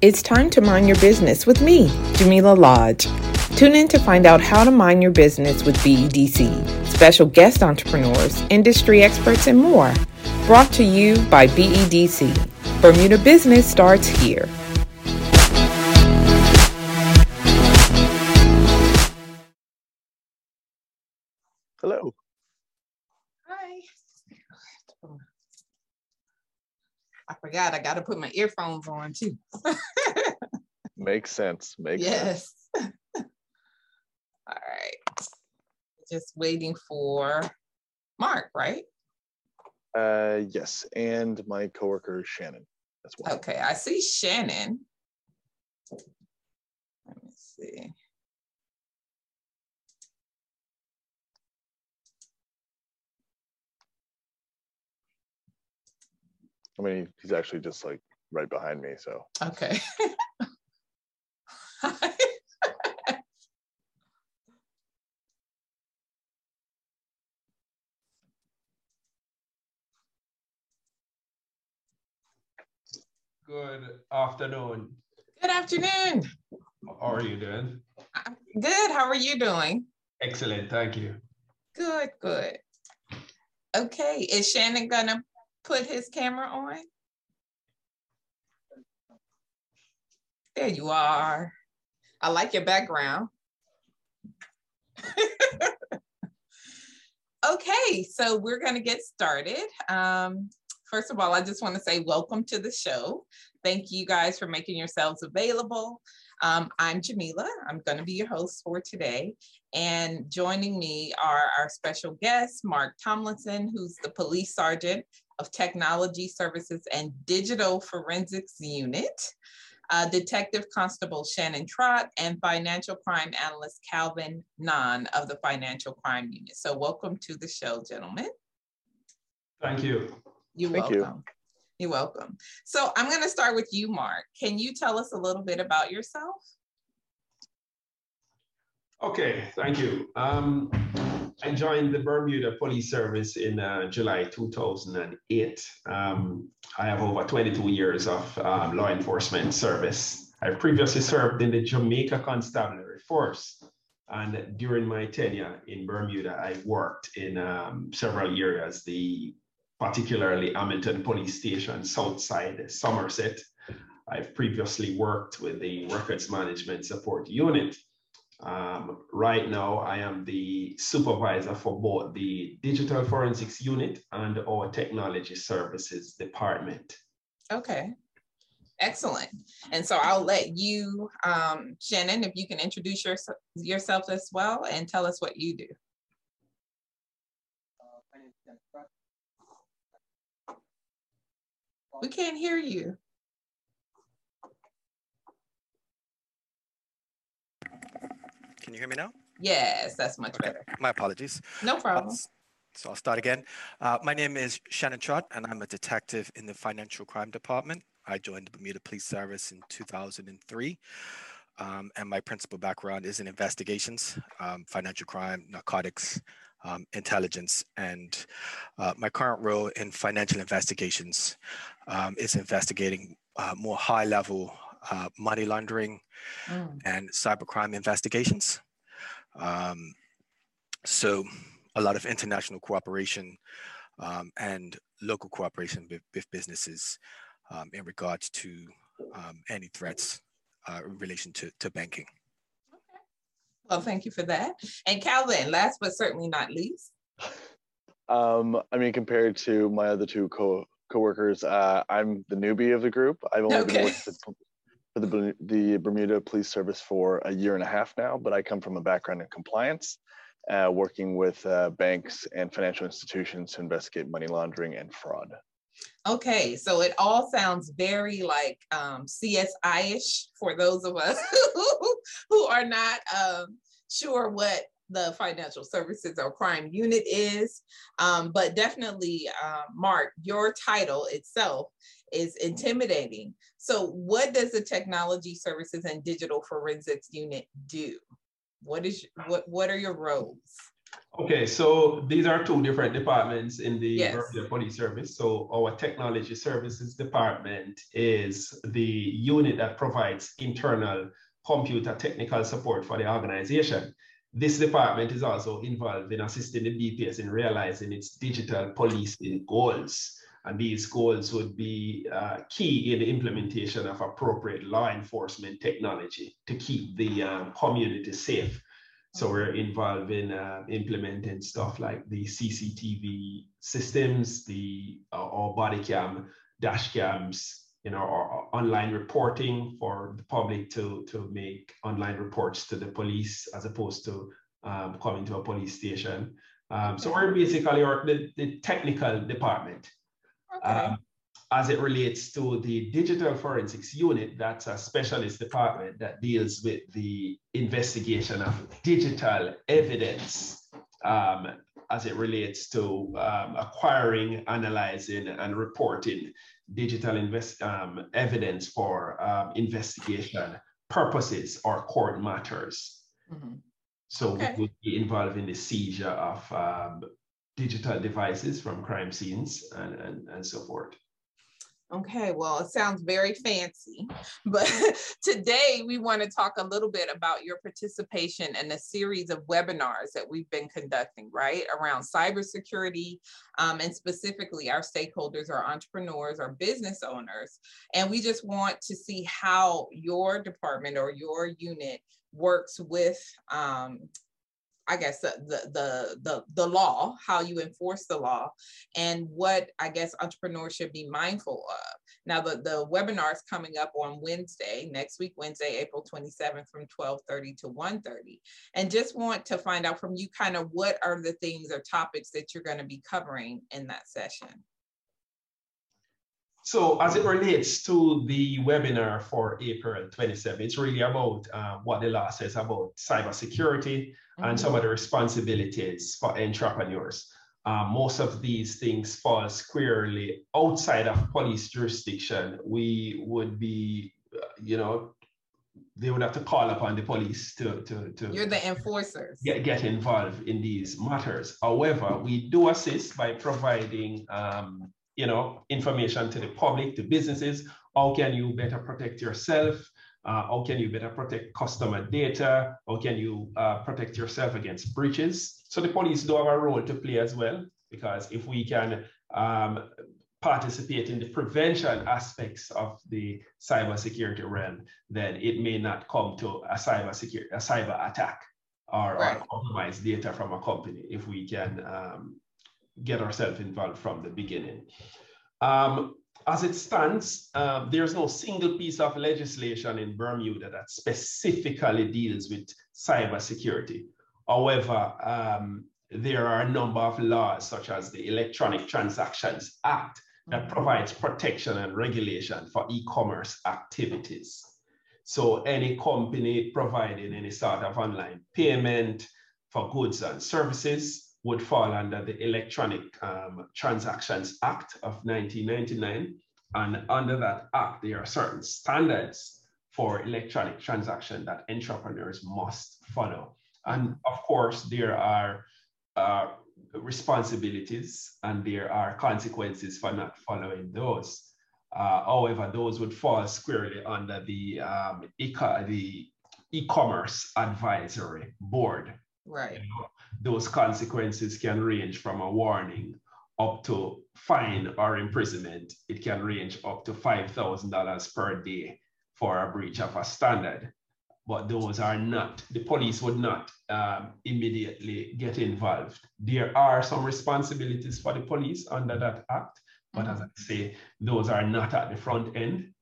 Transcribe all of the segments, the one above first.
It's time to mind your business with me, Jamillah Lodge. Tune in to find out how to mind your business with BEDC, special guest entrepreneurs, industry experts, and more. Brought to you by BEDC. Bermuda Business starts here. Forgot I got to put my earphones on too. Makes sense. Makes sense. yes. All right. Just waiting for Mark, right? Uh, yes, and my coworker Shannon as well. Okay, I see Shannon. Let me see. I mean, he's actually just like right behind me. So Okay. Good afternoon. Good afternoon. How are you doing? I'm good. How are you doing? Excellent, thank you. Good, good. Okay, is Shannon gonna put his camera on? There you are. I like your background. okay, so we're gonna get started. Um, first of all, I just want to say welcome to the show. Thank you guys for making yourselves available. Um, I'm Jamillah. I'm going to be your host for today. And joining me are our special guest, Mark Tomlinson, who's the police sergeant of Technology Services and Digital Forensics Unit, uh, Detective Constable Shannon Trott, and Financial Crime Analyst Kalvin Nhan of the Financial Crime Unit. So, welcome to the show, gentlemen. Thank you. You're Thank you. welcome. You're welcome. So I'm going to start with you, Mark. Can you tell us a little bit about yourself? Okay, thank you. Um, I joined the Bermuda Police Service in uh, July 2008. Um, I have over 22 years of um, law enforcement service. I previously served in the Jamaica Constabulary Force. And during my tenure in Bermuda, I worked in um, several areas, the particularly Hamilton Police Station, Southside, Somerset. I've previously worked with the Records Management Support Unit. Um, right now, I am the supervisor for both the Digital Forensics Unit and our Technology Services Department. Okay. Excellent. And so I'll let you, um, Shannon, if you can introduce your, yourself as well and tell us what you do. We can't hear you. Can you hear me now? Yes, that's much Okay. better. My apologies. No Uh, problem. s- So I'll start again. Uh, my name is Shannon Trott, and I'm a detective in the Financial Crime Department. I joined the Bermuda Police Service in 2003, um, and my principal background is in investigations, um, financial crime, narcotics, um, intelligence, and uh, my current role in financial investigations um, is investigating uh, more high-level uh, money laundering Mm, and cybercrime investigations. Um, so, a lot of international cooperation um, and local cooperation with, with businesses um, in regards to um, any threats uh, in relation to, to banking. Okay. Well, thank you for that. And Kalvin, last but certainly not least. Um, I mean, compared to my other two co coworkers, uh, I'm the newbie of the group. I've only Okay. been with for, for the the Bermuda Police Service for a year and a half now, but I come from a background in compliance, uh, working with uh, banks and financial institutions to investigate money laundering and fraud. Okay, so it all sounds very like um, CSI-ish for those of us who are not um, sure what the financial services or crime unit is. Um, but definitely, uh, Mark, your title itself is intimidating. So, what does the Technology Services and Digital Forensics Unit do? What is what What are your roles? Okay, so these are two different departments in the Yes. Police Service. So our Technology Services Department is the unit that provides internal computer technical support for the organization. This department is also involved in assisting the BPS in realizing its digital policing goals. And these goals would be uh, key in the implementation of appropriate law enforcement technology to keep the um, community safe. So we're involved in uh, implementing stuff like the CCTV systems, the uh, or body cam, dash cams, you know, or, or online reporting for the public to to make online reports to the police as opposed to um, coming to a police station. Um, so we're basically our, the, the technical department. Okay. Um, as it relates to the digital forensics unit, that's a specialist department that deals with the investigation of digital evidence um, as it relates to um, acquiring, analyzing, and reporting digital invest, um, evidence for um, investigation purposes or court matters. Mhm. So Okay. we would be involved in the seizure of um, digital devices from crime scenes and, and, and so forth. Okay, well, it sounds very fancy, but today we want to talk a little bit about your participation in a series of webinars that we've been conducting, right, around cybersecurity. Um, and specifically, our stakeholders are entrepreneurs or business owners. And we just want to see how your department or your unit works with um, I guess the, the the the law, how you enforce the law, and what I guess entrepreneurs should be mindful of. Now the the webinar is coming up on Wednesday, next week, Wednesday, April 27th from 12:30 to 1:30. And just want to find out from you kind of what are the things or topics that you're going to be covering in that session. So as it relates to the webinar for April 27, it's really about uh, what the law says about cybersecurity and some of the responsibilities for entrepreneurs. Uh, most of these things fall squarely outside of police jurisdiction. We would be, uh, you know, they would have to call upon the police to, to, to You're the enforcers. get, get involved in these matters. However, we do assist by providing, um, you know, information to the public, to businesses. How can you better protect yourself? Uh, how can you better protect customer data? How can you uh, protect yourself against breaches? So the police do have a role to play as well, because if we can um, participate in the prevention aspects of the cybersecurity realm, then it may not come to a cyber security, a cyber attack or, Right. or compromise data from a company if we can um, get ourselves involved from the beginning. Um, as it stands, um, there's no single piece of legislation in Bermuda that specifically deals with cybersecurity. However, um, there are a number of laws, such as the Electronic Transactions Act, that provides protection and regulation for e-commerce activities. So any company providing any sort of online payment for goods and services would fall under the Electronic um, Transactions Act of 1999. And under that act, there are certain standards for electronic transaction that entrepreneurs must follow. And of course, there are uh, responsibilities and there are consequences for not following those. Uh, however, those would fall squarely under the um, eco- the e-commerce advisory board. Right. You know, those consequences can range from a warning up to fine or imprisonment. It can range up to $5,000 per day for a breach of a standard. But those are not, the police would not um, immediately get involved. There are some responsibilities for the police under that act, but as I say, those are not at the front end.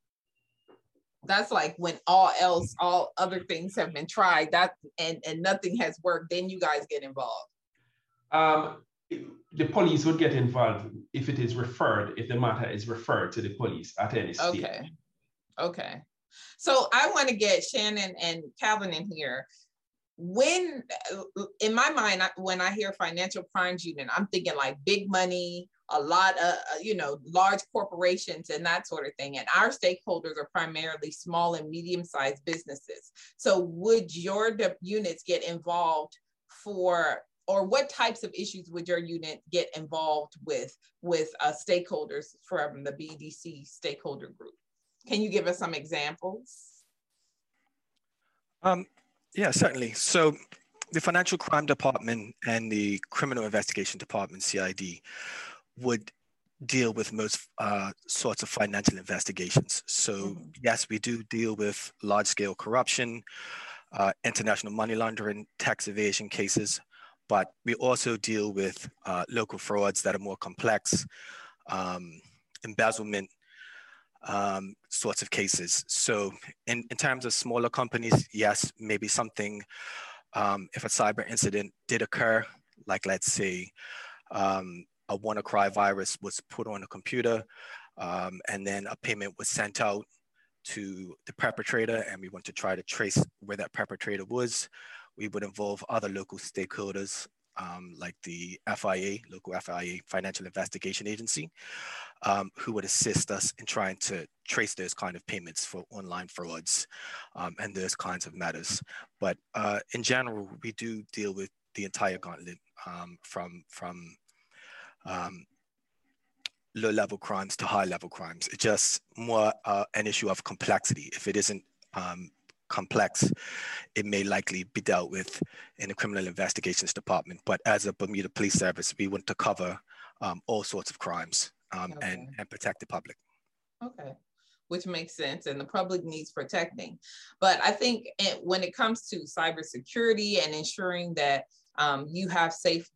That's like when all else, all other things have been tried, that and and nothing has worked, then you guys get involved. Um, the police would get involved if it is referred, if the matter is referred to the police at any stage. Okay. Okay. So I want to get Shannon and Kalvin in here. When, in my mind, when I hear financial crimes unit, I'm thinking like big money, a lot of, uh, you know, large corporations and that sort of thing. And our stakeholders are primarily small and medium-sized businesses. So would your units get involved for or what types of issues would your unit get involved with with uh, stakeholders from the BDC stakeholder group? Can you give us some examples? Um, yeah, certainly. So the Financial Crime Department and the Criminal Investigation Department, CID, would deal with most uh, sorts of financial investigations. So mm-hmm. yes, we do deal with large scale corruption, uh, international money laundering, tax evasion cases, but we also deal with uh, local frauds that are more complex, um, embezzlement um, sorts of cases. So in, in terms of smaller companies, yes, maybe something, um, if a cyber incident did occur, like let's say um, a WannaCry virus was put on a computer um, and then a payment was sent out to the perpetrator and we want to try to trace where that perpetrator was, we would involve other local stakeholders um, like the FIA, local FIA, Financial Investigation Agency, um, who would assist us in trying to trace those kind of payments for online frauds um, and those kinds of matters. But uh, in general, we do deal with the entire gauntlet um, from, from um, low level crimes to high level crimes. It's just more uh, an issue of complexity. If it isn't um, complex, it may likely be dealt with in the criminal investigations department. But as a Bermuda Police Service, we want to cover um, all sorts of crimes um, okay. and, and protect the public. Okay, which makes sense. And the public needs protecting. But I think it, when it comes to cybersecurity and ensuring that um, you have safe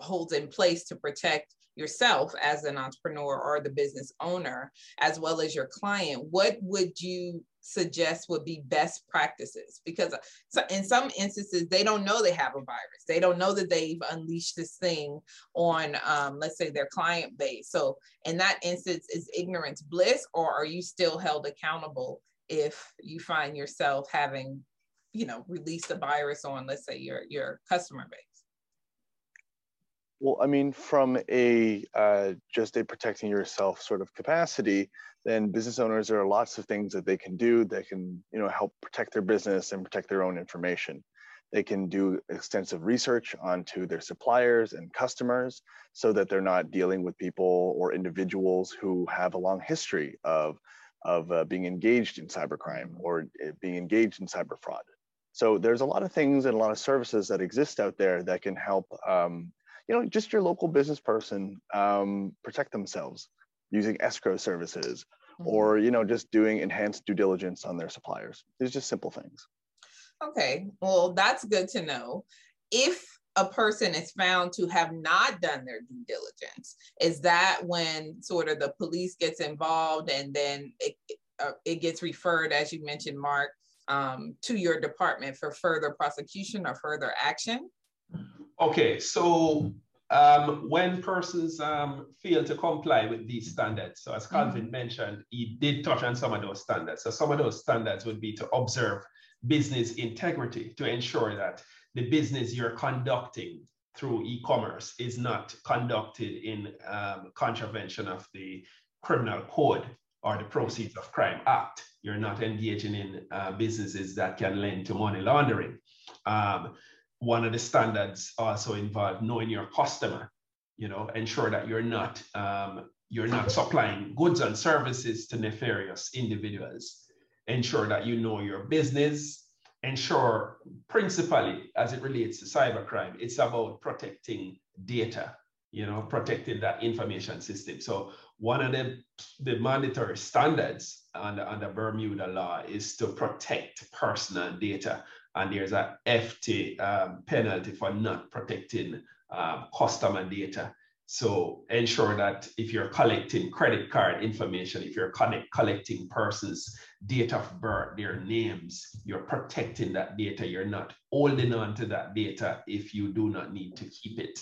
holds in place to protect yourself as an entrepreneur or the business owner, as well as your client, what would you suggest would be best practices? Because in some instances, they don't know they have a virus. They don't know that they've unleashed this thing on, um, let's say, their client base. So in that instance, is ignorance bliss, or are you still held accountable if you find yourself having, you know, released a virus on, let's say, your your customer base? Well, I mean, from a uh, just a protecting yourself sort of capacity, then business owners there are lots of things that they can do that can you know help protect their business and protect their own information. They can do extensive research onto their suppliers and customers so that they're not dealing with people or individuals who have a long history of of uh, being engaged in cybercrime or uh, being engaged in cyber fraud. So there's a lot of things and a lot of services that exist out there that can help um, you know, just your local business person um, protect themselves using escrow services mm-hmm. or, you know, just doing enhanced due diligence on their suppliers. It's just simple things. Okay, well, that's good to know. If a person is found to have not done their due diligence, is that when sort of the police gets involved and then it, uh, it gets referred, as you mentioned, Mark, um, to your department for further prosecution or further action? Okay, so um, when persons um, fail to comply with these standards, so as Kalvin mm-hmm. mentioned, he did touch on some of those standards. So some of those standards would be to observe business integrity to ensure that the business you're conducting through e-commerce is not conducted in um, contravention of the criminal code or the proceeds of crime act. You're not engaging in uh, businesses that can lend to money laundering. One of the standards also involve knowing your customer you know ensure that you're not um, you're not supplying goods and services to nefarious individuals. Ensure that you know your business. Ensure principally as it relates to cybercrime it's about protecting data you know protecting that information system. So one of the, the mandatory standards under, under bermuda law is to protect personal data and there's a FT um, penalty for not protecting um, customer data. So ensure that if you're collecting credit card information, if you're collecting persons' date of birth, their names, you're protecting that data. You're not holding on to that data if you do not need to keep it.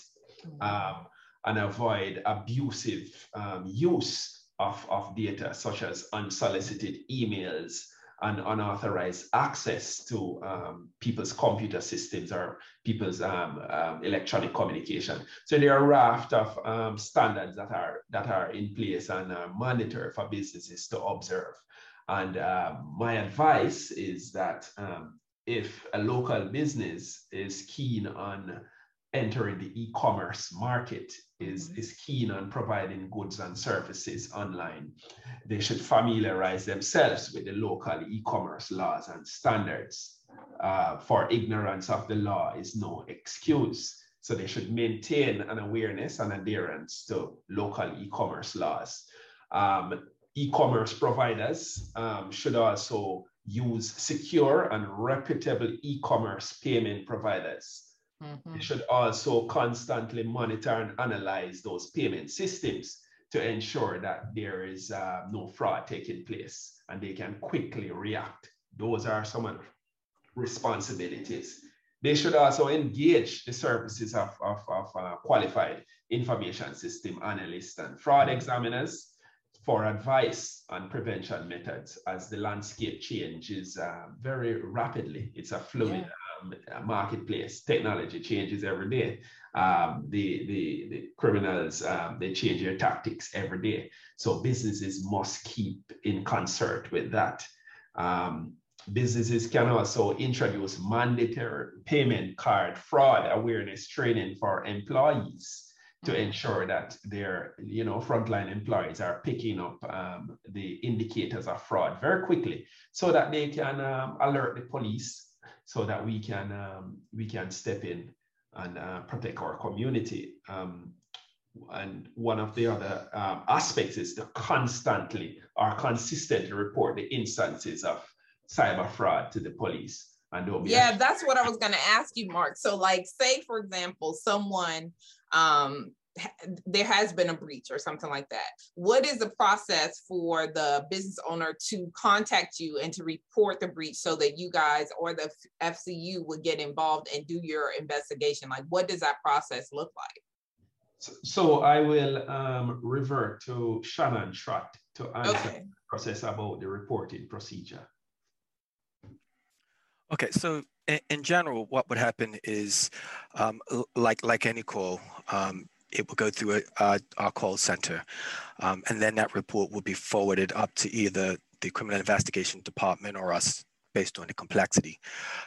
Um, and avoid abusive um, use of, of data, such as unsolicited emails, and unauthorized access to um, people's computer systems or people's um, um, electronic communication. So there are a raft of um, standards that are that are in place and are monitored for businesses to observe. And uh, my advice is that if a local business is keen on entering the e-commerce market is, mm-hmm. is keen on providing goods and services online. They should familiarize themselves with the local e-commerce laws and standards. Uh, for ignorance of the law is no excuse. So they should maintain an awareness and adherence to local e-commerce laws. Um, e-commerce providers um, should also use secure and reputable e-commerce payment providers. Mm-hmm. They should also constantly monitor and analyze those payment systems to ensure that there is uh, no fraud taking place and they can quickly react. Those are some of the responsibilities. They should also engage the services of, of, of uh, qualified information system analysts and fraud examiners for advice on prevention methods as the landscape changes uh, very rapidly. It's a fluid yeah. Um, marketplace. Technology changes every day. Um, the, the, the criminals, um, they change their tactics every day. So businesses must keep in concert with that. Um, businesses can also introduce mandatory payment card fraud awareness training for employees to ensure that their you know frontline employees are picking up um, the indicators of fraud very quickly so that they can um, alert the police so that we can um, we can step in and uh, protect our community. Um, and one of the other um, aspects is to constantly or consistently report the instances of cyber fraud to the police. And yeah that's what i was going to ask you mark. So like say for example someone um, there has been a breach or something like that. What is the process for the business owner to contact you and to report the breach so that you guys or the FCU would get involved and do your investigation? Like, what does that process look like? So, so I will um, revert to Shannon Trott to answer okay. the process about the reporting procedure. Okay, so in, in general, what would happen is, um, like like any call, um, it will go through a, uh, our call center, um, and then that report will be forwarded up to either the criminal investigation department or us based on the complexity.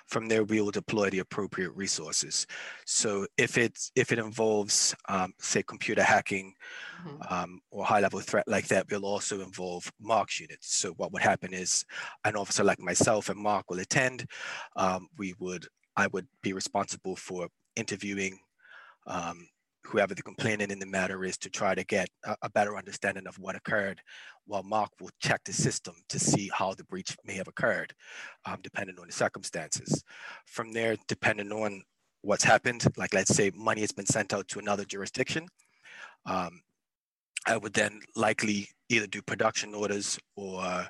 From there, we will deploy the appropriate resources. So if it's if it involves, um, say, computer hacking mm-hmm. um, or high-level threat like that, we'll also involve Mark's units. So what would happen is, an officer like myself and Mark will attend. Um, we would I would be responsible for interviewing um, whoever the complainant in the matter is to try to get a, a, better understanding of what occurred while Mark will check the system to see how the breach may have occurred, um, depending on the circumstances. From there, depending on what's happened, like let's say money has been sent out to another jurisdiction, um, I would then likely either do production orders or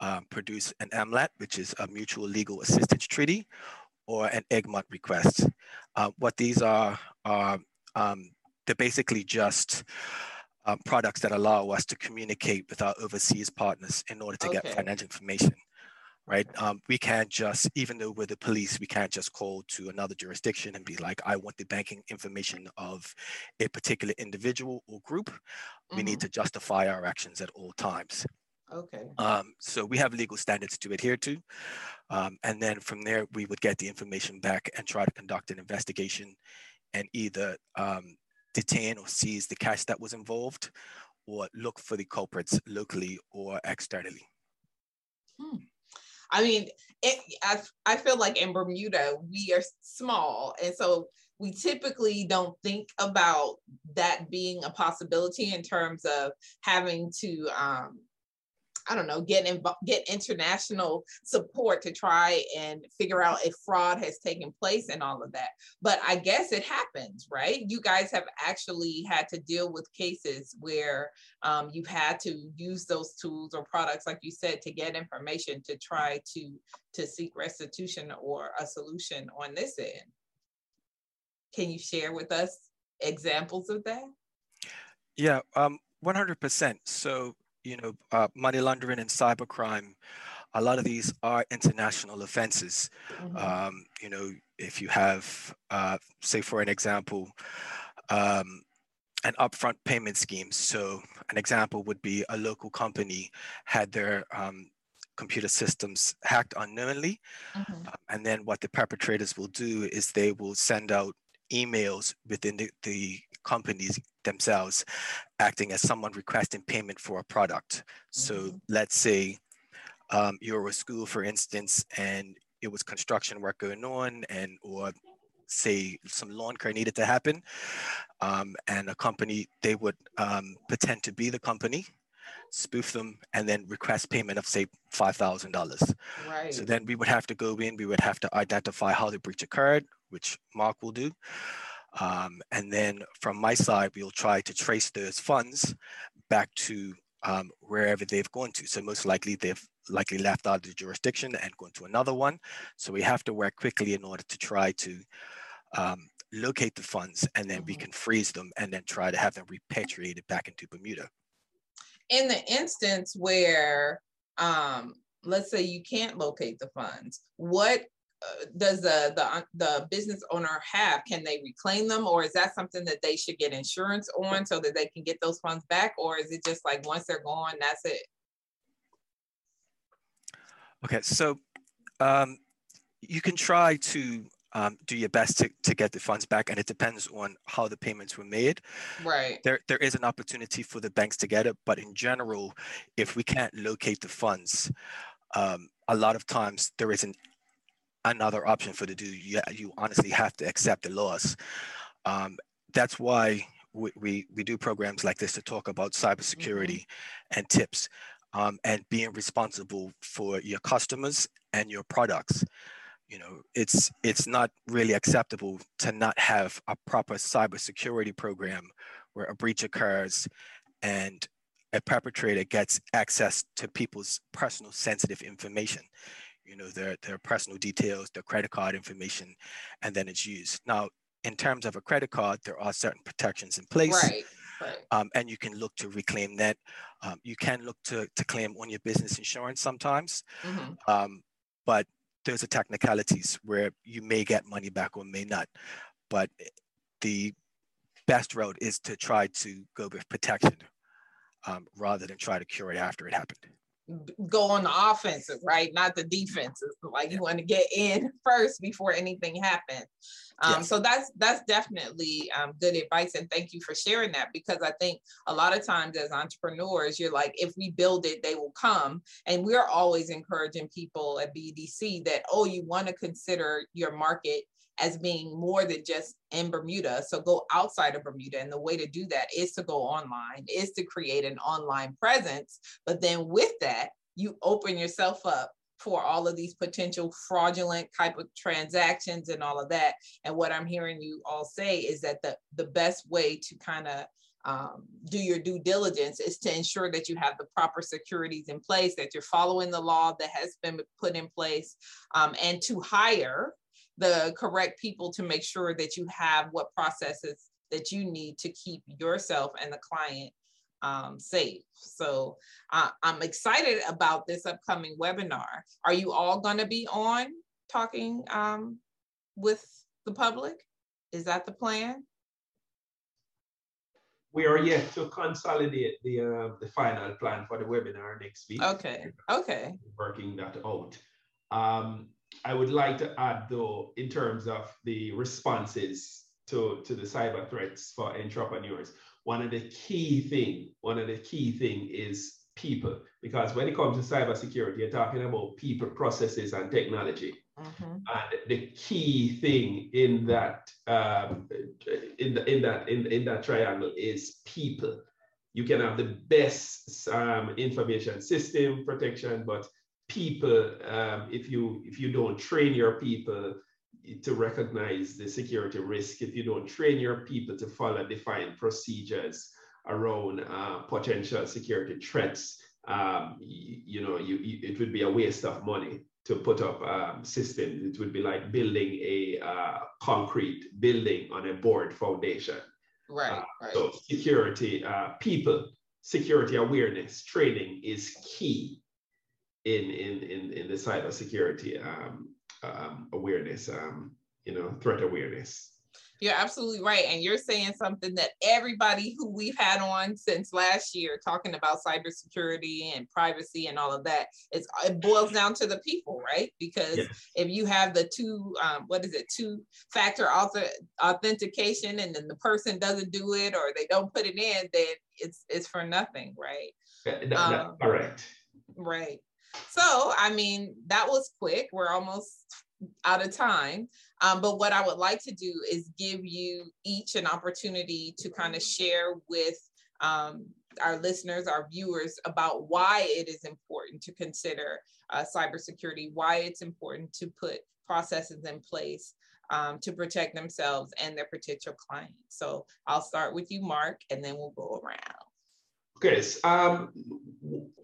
um, produce an MLAT, which is a mutual legal assistance treaty, or an Egmont request. Uh, what these are are um, they're basically just um, products that allow us to communicate with our overseas partners in order to okay. get financial information right? Um, we can't just, even though we're the police, we can't just call to another jurisdiction and be like, I want the banking information of a particular individual or group. Mm-hmm. We need mm-hmm. to justify our actions at all times. Okay. Um, so we have legal standards to adhere to. Um, and then from there, we would get the information back and try to conduct an investigation and either um, detain or seize the cash that was involved or look for the culprits locally or externally. Hmm. I mean, it, I, I feel like in Bermuda, we are small. And so we typically don't think about that being a possibility in terms of having to um, I don't know, get get international support to try and figure out if fraud has taken place and all of that. But I guess it happens, right? You guys have actually had to deal with cases where um, you've had to use those tools or products, like you said, to get information to try to to seek restitution or a solution on this end. Can you share with us examples of that? Yeah, um, 100%. So you know, uh, money laundering and cybercrime, a lot of these are international offenses. Mm-hmm. Um, you know, if you have, uh, say, for an example, um, an upfront payment scheme. So, an example would be a local company had their um, computer systems hacked unknowingly. Mm-hmm. Um, and then what the perpetrators will do is they will send out emails within the, the companies themselves acting as someone requesting payment for a product. So mm-hmm. let's say um, you're a school, for instance, and it was construction work going on and or say some lawn care needed to happen um, and a company they would um, pretend to be the company spoof them and then request payment of say $5000 right so then we would have to go in we would have to identify how the breach occurred which mark will do um, and then from my side we'll try to trace those funds back to um, wherever they've gone to so most likely they've likely left out of the jurisdiction and gone to another one so we have to work quickly in order to try to um, locate the funds, and then mm-hmm. we can freeze them and then try to have them repatriated back into Bermuda. In the instance where, um, let's say you can't locate the funds, what uh, does the, the the business owner have? Can they reclaim them, or is that something that they should get insurance on so that they can get those funds back, or is it just like once they're gone, that's it? Okay, so um, you can try to um, do your best to, to get the funds back and it depends on how the payments were made right there there is an opportunity for the banks to get it but in general if we can't locate the funds um, a lot of times there isn't another option for the do you, you honestly have to accept the loss. Um, that's why we, we, we do programs like this to talk about cybersecurity mm-hmm. and tips um, and being responsible for your customers and your products. You know it's it's not really acceptable to not have a proper cybersecurity program where a breach occurs and a perpetrator gets access to people's personal sensitive information you know their their personal details their credit card information and then it's used now in terms of a credit card there are certain protections in place right Right. Um, and you can look to reclaim that. Um, you can look to, to claim on your business insurance sometimes, mm-hmm. um, but there's a technicalities where you may get money back or may not. But the best route is to try to go with protection um, rather than try to cure it after it happened go on the offensive, right? Not the defensive. Like you want to get in first before anything happens. Um, yes. So that's that's definitely um, good advice, and thank you for sharing that because I think a lot of times as entrepreneurs, you're like, if we build it, they will come, and we're always encouraging people at BDC that oh, you want to consider your market as being more than just in Bermuda. So go outside of Bermuda. And the way to do that is to go online, is to create an online presence. But then with that, you open yourself up for all of these potential fraudulent type of transactions and all of that. And what I'm hearing you all say is that the, the best way to kind of um, do your due diligence is to ensure that you have the proper securities in place, that you're following the law that has been put in place, um, and to hire the correct people to make sure that you have what processes that you need to keep yourself and the client um, safe. So uh, I'm excited about this upcoming webinar. Are you all going to be on talking um, with the public? Is that the plan? We are yet to consolidate the uh, the final plan for the webinar next week. Okay. Okay. Working that out. Um, I would like to add though, in terms of the responses to, to the cyber threats for entrepreneurs, one of the key thing, one of the key thing is people, because when it comes to cybersecurity, you're talking about people, processes, and technology. Mm-hmm. And the key thing in that um, in, the, in that in, in that triangle is people. You can have the best um, information system protection, but people um, if you if you don't train your people to recognize the security risk if you don't train your people to follow defined procedures around uh, potential security threats um, you, you, know you, you, it would be a waste of money to put up um, systems it would be like building a uh, concrete building on a board foundation right, uh, right. so security uh, people security awareness training is key in in in, in the cybersecurity um, um, awareness, um, you know, threat awareness. You're absolutely right. And you're saying something that everybody who we've had on since last year talking about cybersecurity and privacy and all of that, it's, it boils down to the people, right? Because yes. if you have the two, um, what is it, two factor author, authentication and then the person doesn't do it or they don't put it in, then it's, it's for nothing, right? That, that, um, correct. Right. So, I mean, that was quick. We're almost out of time. Um, but what I would like to do is give you each an opportunity to kind of share with um, our listeners, our viewers, about why it is important to consider uh, cybersecurity, why it's important to put processes in place um, to protect themselves and their potential clients. So I'll start with you, Mark, and then we'll go around. Okay, um,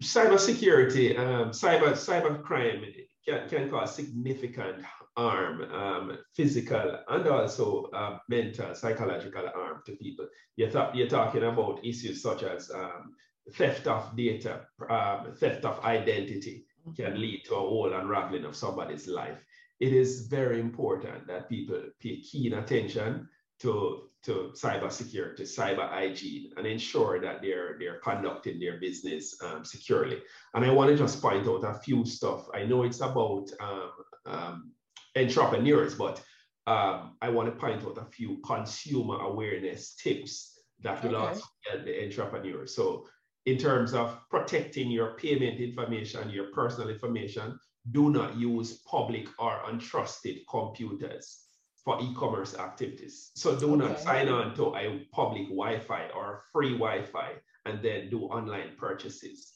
cybersecurity, um, cyber cyber crime can, can cause significant harm, um, physical and also uh, mental, psychological harm to people. You're, you're talking about issues such as um, theft of data, um, theft of identity can lead to a whole unraveling of somebody's life. It is very important that people pay keen attention to, to cybersecurity, cyber hygiene, and ensure that they're, they're conducting their business um, securely. And I want to just point out a few stuff. I know it's about um, um, entrepreneurs, but um, I want to point out a few consumer awareness tips that will okay. also help the entrepreneur. So in terms of protecting your payment information, your personal information, do not use public or untrusted computers for e-commerce activities. So do okay. not sign on to a public Wi-Fi or free Wi-Fi and then do online purchases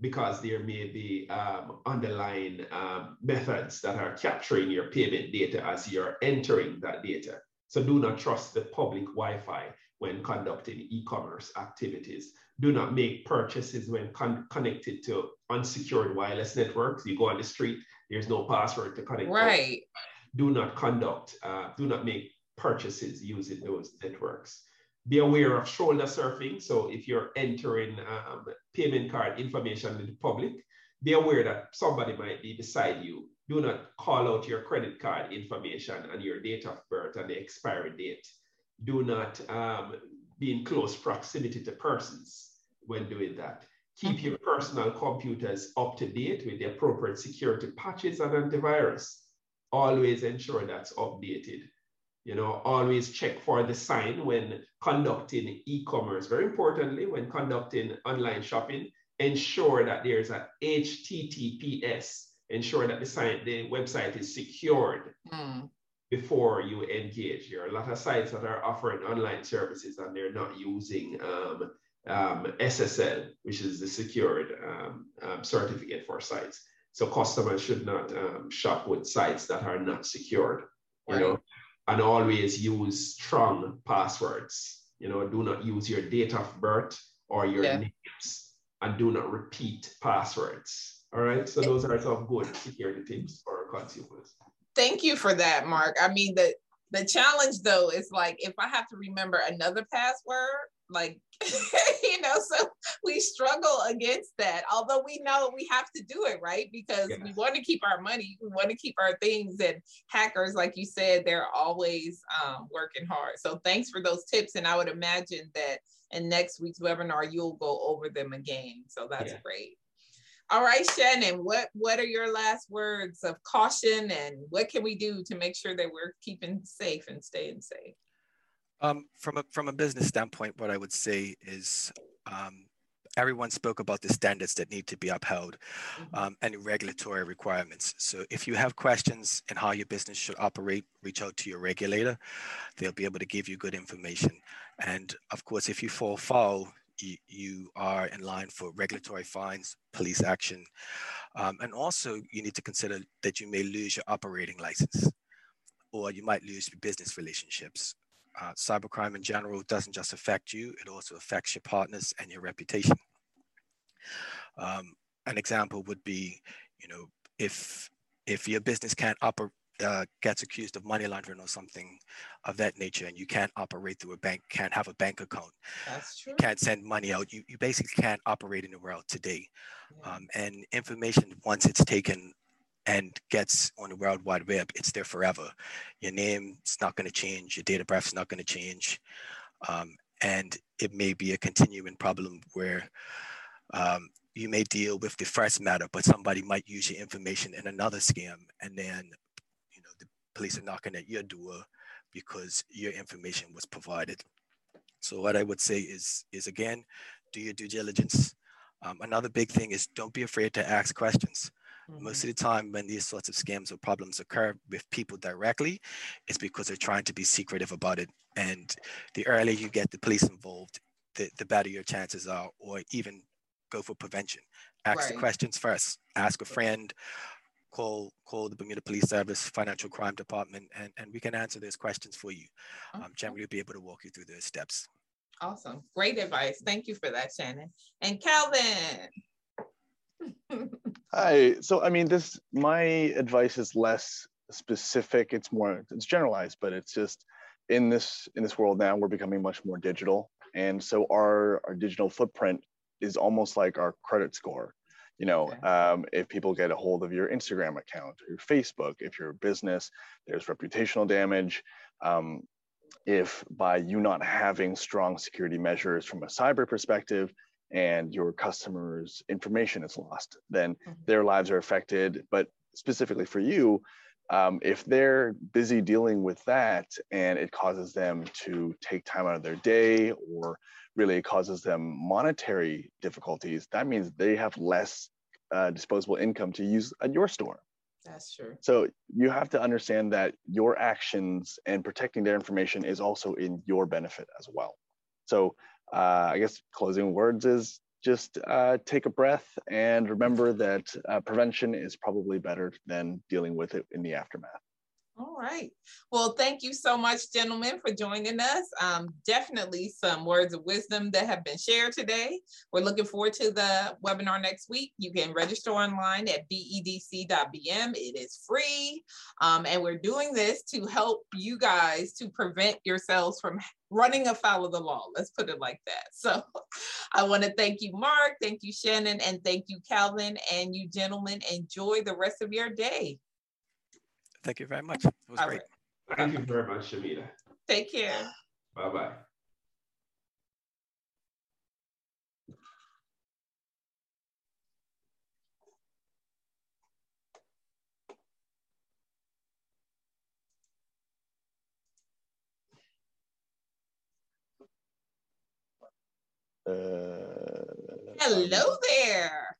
because there may be um, underlying um, methods that are capturing your payment data as you're entering that data. So do not trust the public Wi-Fi when conducting e-commerce activities. Do not make purchases when con connected to unsecured wireless networks. You go on the street, there's no password to connect. Right. Do not conduct, uh, do not make purchases using those networks be aware of shoulder surfing. So if you're entering um, payment card information in the public, be aware that somebody might be beside you. Do not call out your credit card information and your date of birth and the expiry date. Do not um, be in close proximity to persons when doing that. Keep your personal computers up to date with the appropriate security patches and antivirus. Always ensure that's updated you know, always check for the sign when conducting e-commerce. Very importantly, when conducting online shopping, ensure that there's a HTTPS. Ensure that the site, the website is secured mm. before you engage. There are a lot of sites that are offering online services and they're not using um, um, SSL, which is the secured um, um, certificate for sites. So customers should not um, shop with sites that are not secured. You right. know, and always use strong passwords. You know, do not use your date of birth or your yeah. names and do not repeat passwords. All right. So those are some good security tips for consumers. Thank you for that, Mark. I mean, the the challenge though is like if I have to remember another password, like you know so we struggle against that although we know we have to do it right? Because yes. we want to keep our money we want to keep our things and hackers like you said they're always um, working hard. So thanks for those tips and i would imagine that in next week's webinar you'll go over them again. So that's yeah. great. All right shannon what what are your last words of caution and what can we do to make sure that we're keeping safe and staying safe um, from a from a business standpoint, what I would say is um, everyone spoke about the standards that need to be upheld mm-hmm. um, and regulatory requirements. So if you have questions in how your business should operate, reach out to your regulator. They'll be able to give you good information. And of course, if you fall foul, you, you are in line for regulatory fines, police action. Um, and also you need to consider that you may lose your operating license or you might lose your business relationships uh, cybercrime in general doesn't just affect you, it also affects your partners and your reputation. Um, an example would be, you know, if if your business can't operate, uh, gets accused of money laundering or something of that nature, and you can't operate through a bank, can't have a bank account, That's true. can't send money out, you, you basically can't operate in the world today. Yeah. Um, and information, once it's taken and gets on the World Wide Web, it's there forever. Your name is not going to change. Your date of is not going to change. Um, and it may be a continuing problem where um, you may deal with the first matter, but somebody might use your information in another scam. And then, you know, the police are knocking at your door because your information was provided. So what I would say is, is again, do your due diligence. Um, another big thing is don't be afraid to ask questions. Mm-hmm. Most of the time, when these sorts of scams or problems occur with people directly, it's because they're trying to be secretive about it. And the earlier you get the police involved, the, the better your chances are, or even go for prevention. Ask right. the questions first. Ask a friend, call call the Bermuda Police Service Financial Crime Department, and, and we can answer those questions for you. Okay. Um, generally, we'll be able to walk you through those steps. Awesome. Great advice. Thank you for that, Shannon. And Kalvin. Hi. So, I mean, this, my advice is less specific. It's more, it's generalized, but it's just in this, in this world now, we're becoming much more digital. And so our, our digital footprint is almost like our credit score. You know, okay. um, if people get a hold of your Instagram account or your Facebook, if you're a business, there's reputational damage. Um, if by you not having strong security measures from a cyber perspective and your customers' information is lost, then mm-hmm. their lives are affected. But specifically for you, um, if they're busy dealing with that and it causes them to take time out of their day or really it causes them monetary difficulties, that means they have less uh, disposable income to use at your store. That's true. So you have to understand that your actions and protecting their information is also in your benefit as well. So uh, I guess closing words is just uh, take a breath and remember that uh, prevention is probably better than dealing with it in the aftermath. All right. Well, thank you so much, gentlemen, for joining us. Um, definitely some words of wisdom that have been shared today. We're looking forward to the webinar next week. You can register online at bedc.bm. It is free. Um, and we're doing this to help you guys to prevent yourselves from running afoul of the law. Let's put it like that. So I want to thank you, Mark. Thank you, Shannon. And thank you, Kalvin. And you gentlemen, enjoy the rest of your day. Thank you very much. It was All great. Right. Thank you very much, Shamita. Take care. Bye-bye. Uh, Hello there.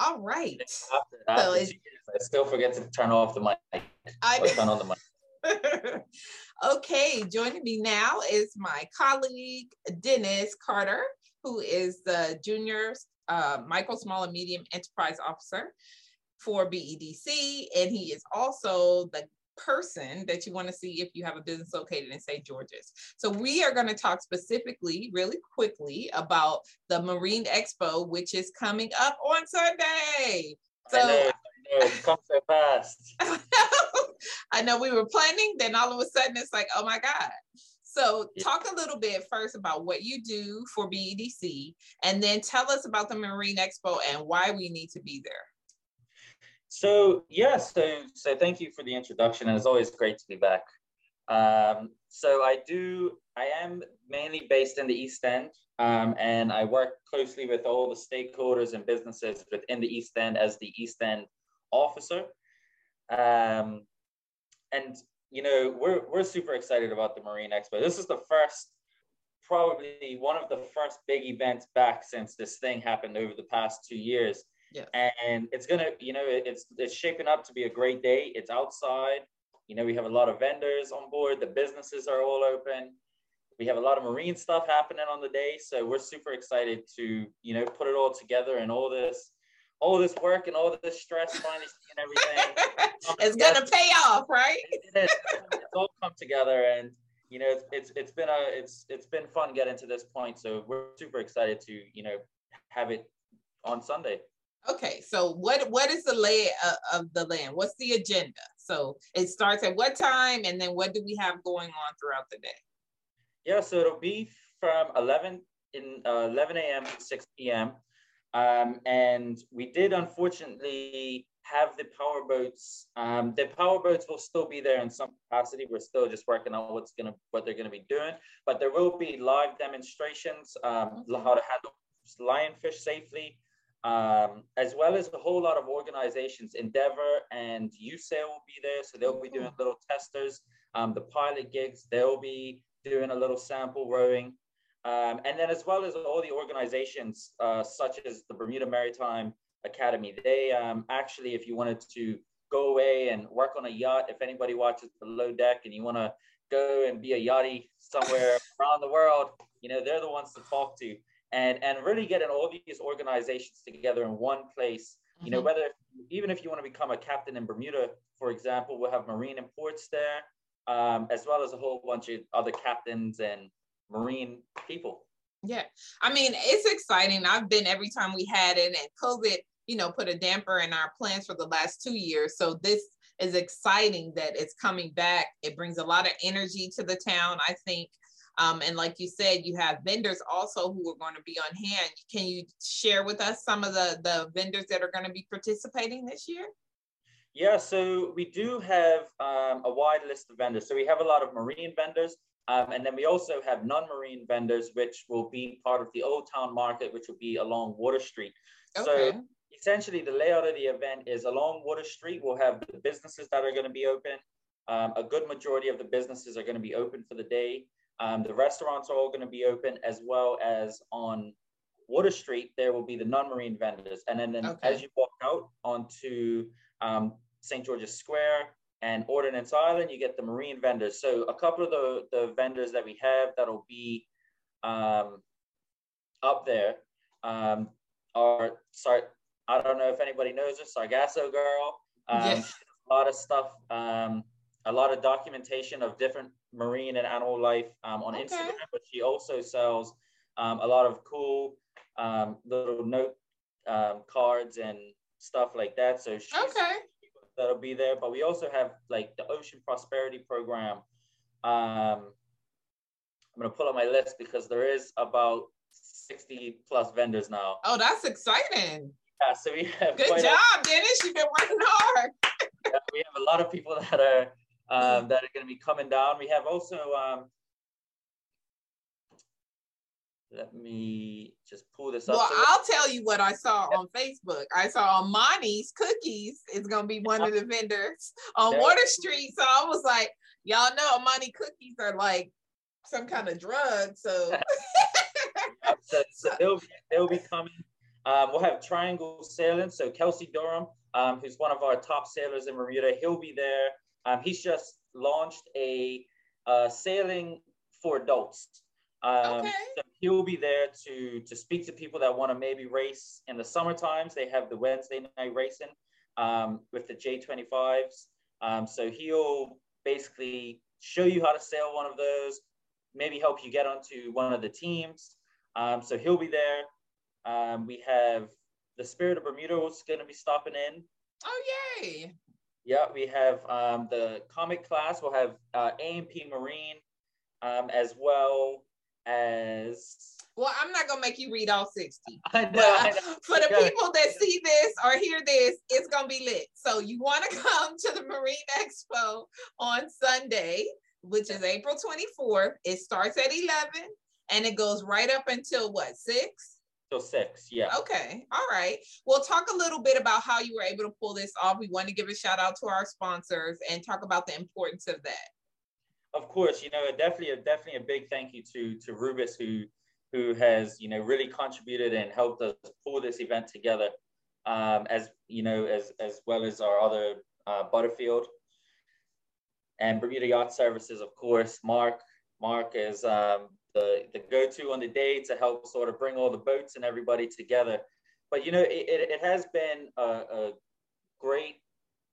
All right. After, after so years, I still forget to turn off the mic. I turn on the mic. okay, joining me now is my colleague Dennis Carter, who is the junior uh, micro, small, and medium enterprise officer for BEDC, and he is also the person that you want to see if you have a business located in St. George's. So we are going to talk specifically, really quickly, about the Marine Expo, which is coming up on Sunday. So I know, I know. come so fast. I know we were planning, then all of a sudden it's like, oh my God. So talk a little bit first about what you do for BEDC, and then tell us about the Marine Expo and why we need to be there. So yeah, so so thank you for the introduction, and it's always great to be back. Um, so I do, I am mainly based in the East End, um, and I work closely with all the stakeholders and businesses within the East End as the East End officer. Um, and you know, we're we're super excited about the Marine Expo. This is the first, probably one of the first big events back since this thing happened over the past two years. Yeah. And it's gonna, you know, it's it's shaping up to be a great day. It's outside. You know, we have a lot of vendors on board. The businesses are all open. We have a lot of marine stuff happening on the day, so we're super excited to, you know, put it all together and all this, all this work and all this stress, finally and everything. it's gonna pay off, right? it is. It's all come together, and you know, it's, it's it's been a it's it's been fun getting to this point. So we're super excited to, you know, have it on Sunday. Okay, so what what is the lay of, of the land? What's the agenda? So it starts at what time, and then what do we have going on throughout the day? Yeah, so it'll be from 11 in uh, 11 a.m. to 6 p.m. Um, and we did unfortunately have the power boats. Um, the power boats will still be there in some capacity. We're still just working on what's gonna what they're gonna be doing, but there will be live demonstrations um, how to handle lionfish safely, um, as well as a whole lot of organizations. Endeavor and USAIL will be there, so they'll be doing little testers. Um, the pilot gigs, they'll be doing a little sample rowing. Um, and then as well as all the organizations uh, such as the Bermuda Maritime Academy, they um, actually, if you wanted to go away and work on a yacht, if anybody watches Below Deck and you want to go and be a yachty somewhere around the world, you know, they're the ones to talk to. And, and really getting all these organizations together in one place, you mm-hmm. know, whether even if you want to become a captain in Bermuda, for example, we'll have marine imports there, um, as well as a whole bunch of other captains and marine people. Yeah, I mean, it's exciting. I've been every time we had it, and COVID, you know, put a damper in our plans for the last two years. So this is exciting that it's coming back. It brings a lot of energy to the town, I think. Um, and like you said, you have vendors also who are going to be on hand. Can you share with us some of the, the vendors that are going to be participating this year? Yeah, so we do have um, a wide list of vendors. So we have a lot of marine vendors, um, and then we also have non-marine vendors, which will be part of the Old Town Market, which will be along Water Street. Okay. So essentially, the layout of the event is along Water Street. We'll have the businesses that are going to be open. Um, a good majority of the businesses are going to be open for the day. Um, the restaurants are all going to be open, as well as on Water Street, there will be the non-marine vendors. And then, then okay. as you walk out onto um, St. George's Square, and Ordnance Island, you get the marine vendors. So a couple of the, the vendors that we have that'll be um, up there um, are, sorry, I don't know if anybody knows her, Sargasso Girl. Um, yes. A lot of stuff, um, a lot of documentation of different marine and animal life um, on okay. Instagram, but she also sells um, a lot of cool little note cards and stuff like that. So she's, okay that'll be there. But we also have like the Ocean Prosperity Program. Um, I'm gonna pull up my list because there is about 60 plus vendors now. Oh, that's exciting. Yeah, so we have good job, a, Dennis. You've been working hard. yeah, we have a lot of people that are um, that are going to be coming down. We have also um, let me just pull this up. Well, I'll tell you what I saw on Facebook. I saw Amani's Cookies is going to be one of the vendors on yeah. Water Street. So I was like, y'all know Amani Cookies are like some kind of drug. So, so, so they'll, be, they'll be coming. Um, we'll have Triangle Sailing. So Kelsey Durham, um, who's one of our top sailors in Bermuda, he'll be there. Um, he's just launched a uh, sailing for adults. Um, okay. So he'll be there to to speak to people that want to maybe race in the summer times. They have the Wednesday night racing um, with the J25s. Um, so he'll basically show you how to sail one of those, maybe help you get onto one of the teams. Um, so he'll be there. Um, we have the Spirit of Bermuda is going to be stopping in. Oh yay! Yeah, we have um, the Comet class. We'll have uh, A&P Marine as well as well, I'm not gonna make you read all 60. I know, I know. For the people that see this or hear this, it's gonna be lit. So you want to come to the Marine Expo on Sunday, which is April 24th. It starts at 11 and it goes right up until what, six? Till six, yeah. Okay, all right. Well, talk a little bit about how you were able to pull this off. We want to give a shout out to our sponsors and talk about the importance of that of course, you know, definitely, definitely a big thank you to to Rubis who who has you know really contributed and helped us pull this event together, um, as you know, as as well as our other uh, Butterfield and Bermuda Yacht Services, of course. Mark Mark is um, the the go-to on the day to help sort of bring all the boats and everybody together. But you know, it, it, it has been a, a great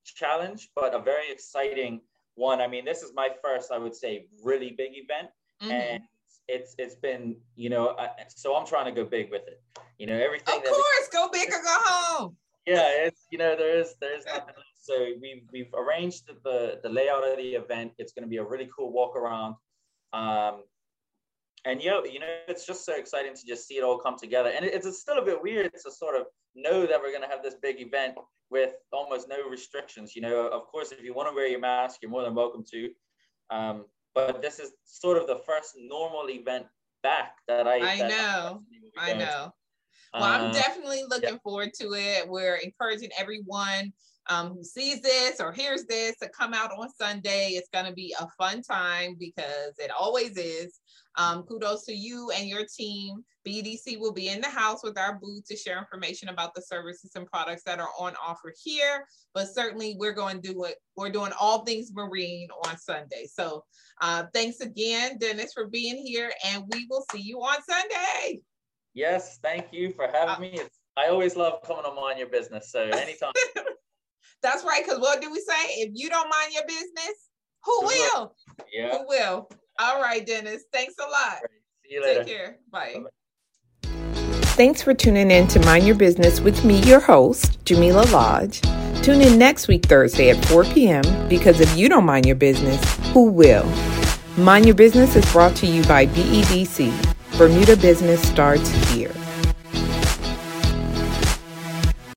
challenge, but a very exciting one, I mean, this is my first, I would say, really big event, mm-hmm. and it's it's been, you know, I, so I'm trying to go big with it. You know, everything. Of course, we, go big or go home. Yeah, it's you know, there's there's nothing. So we've we've arranged the the layout of the event. It's going to be a really cool walk around. Um, and you know, you know, it's just so exciting to just see it all come together. And it's still a bit weird to sort of know that we're going to have this big event with almost no restrictions. You know, of course, if you want to wear your mask, you're more than welcome to. Um, but this is sort of the first normal event back that I. I that know. I know. Well, I'm uh, definitely looking yeah. forward to it. We're encouraging everyone um, who sees this or hears this to come out on Sunday. It's going to be a fun time because it always is. Um, kudos to you and your team. BDC will be in the house with our booth to share information about the services and products that are on offer here. But certainly, we're going to do it. We're doing all things marine on Sunday. So, uh, thanks again, Dennis, for being here, and we will see you on Sunday. Yes, thank you for having uh, me. It's, I always love coming on Mind Your Business. So anytime. That's right. Because what do we say? If you don't mind your business, who will? Yeah. Who will? All right, Dennis. Thanks a lot. See you later. Take care. Bye. Bye-bye. Thanks for tuning in to Mind Your Business with me, your host, Jamillah Lodge. Tune in next week, Thursday at 4 p.m. because if you don't mind your business, who will? Mind Your Business is brought to you by BEDC. Bermuda Business starts here.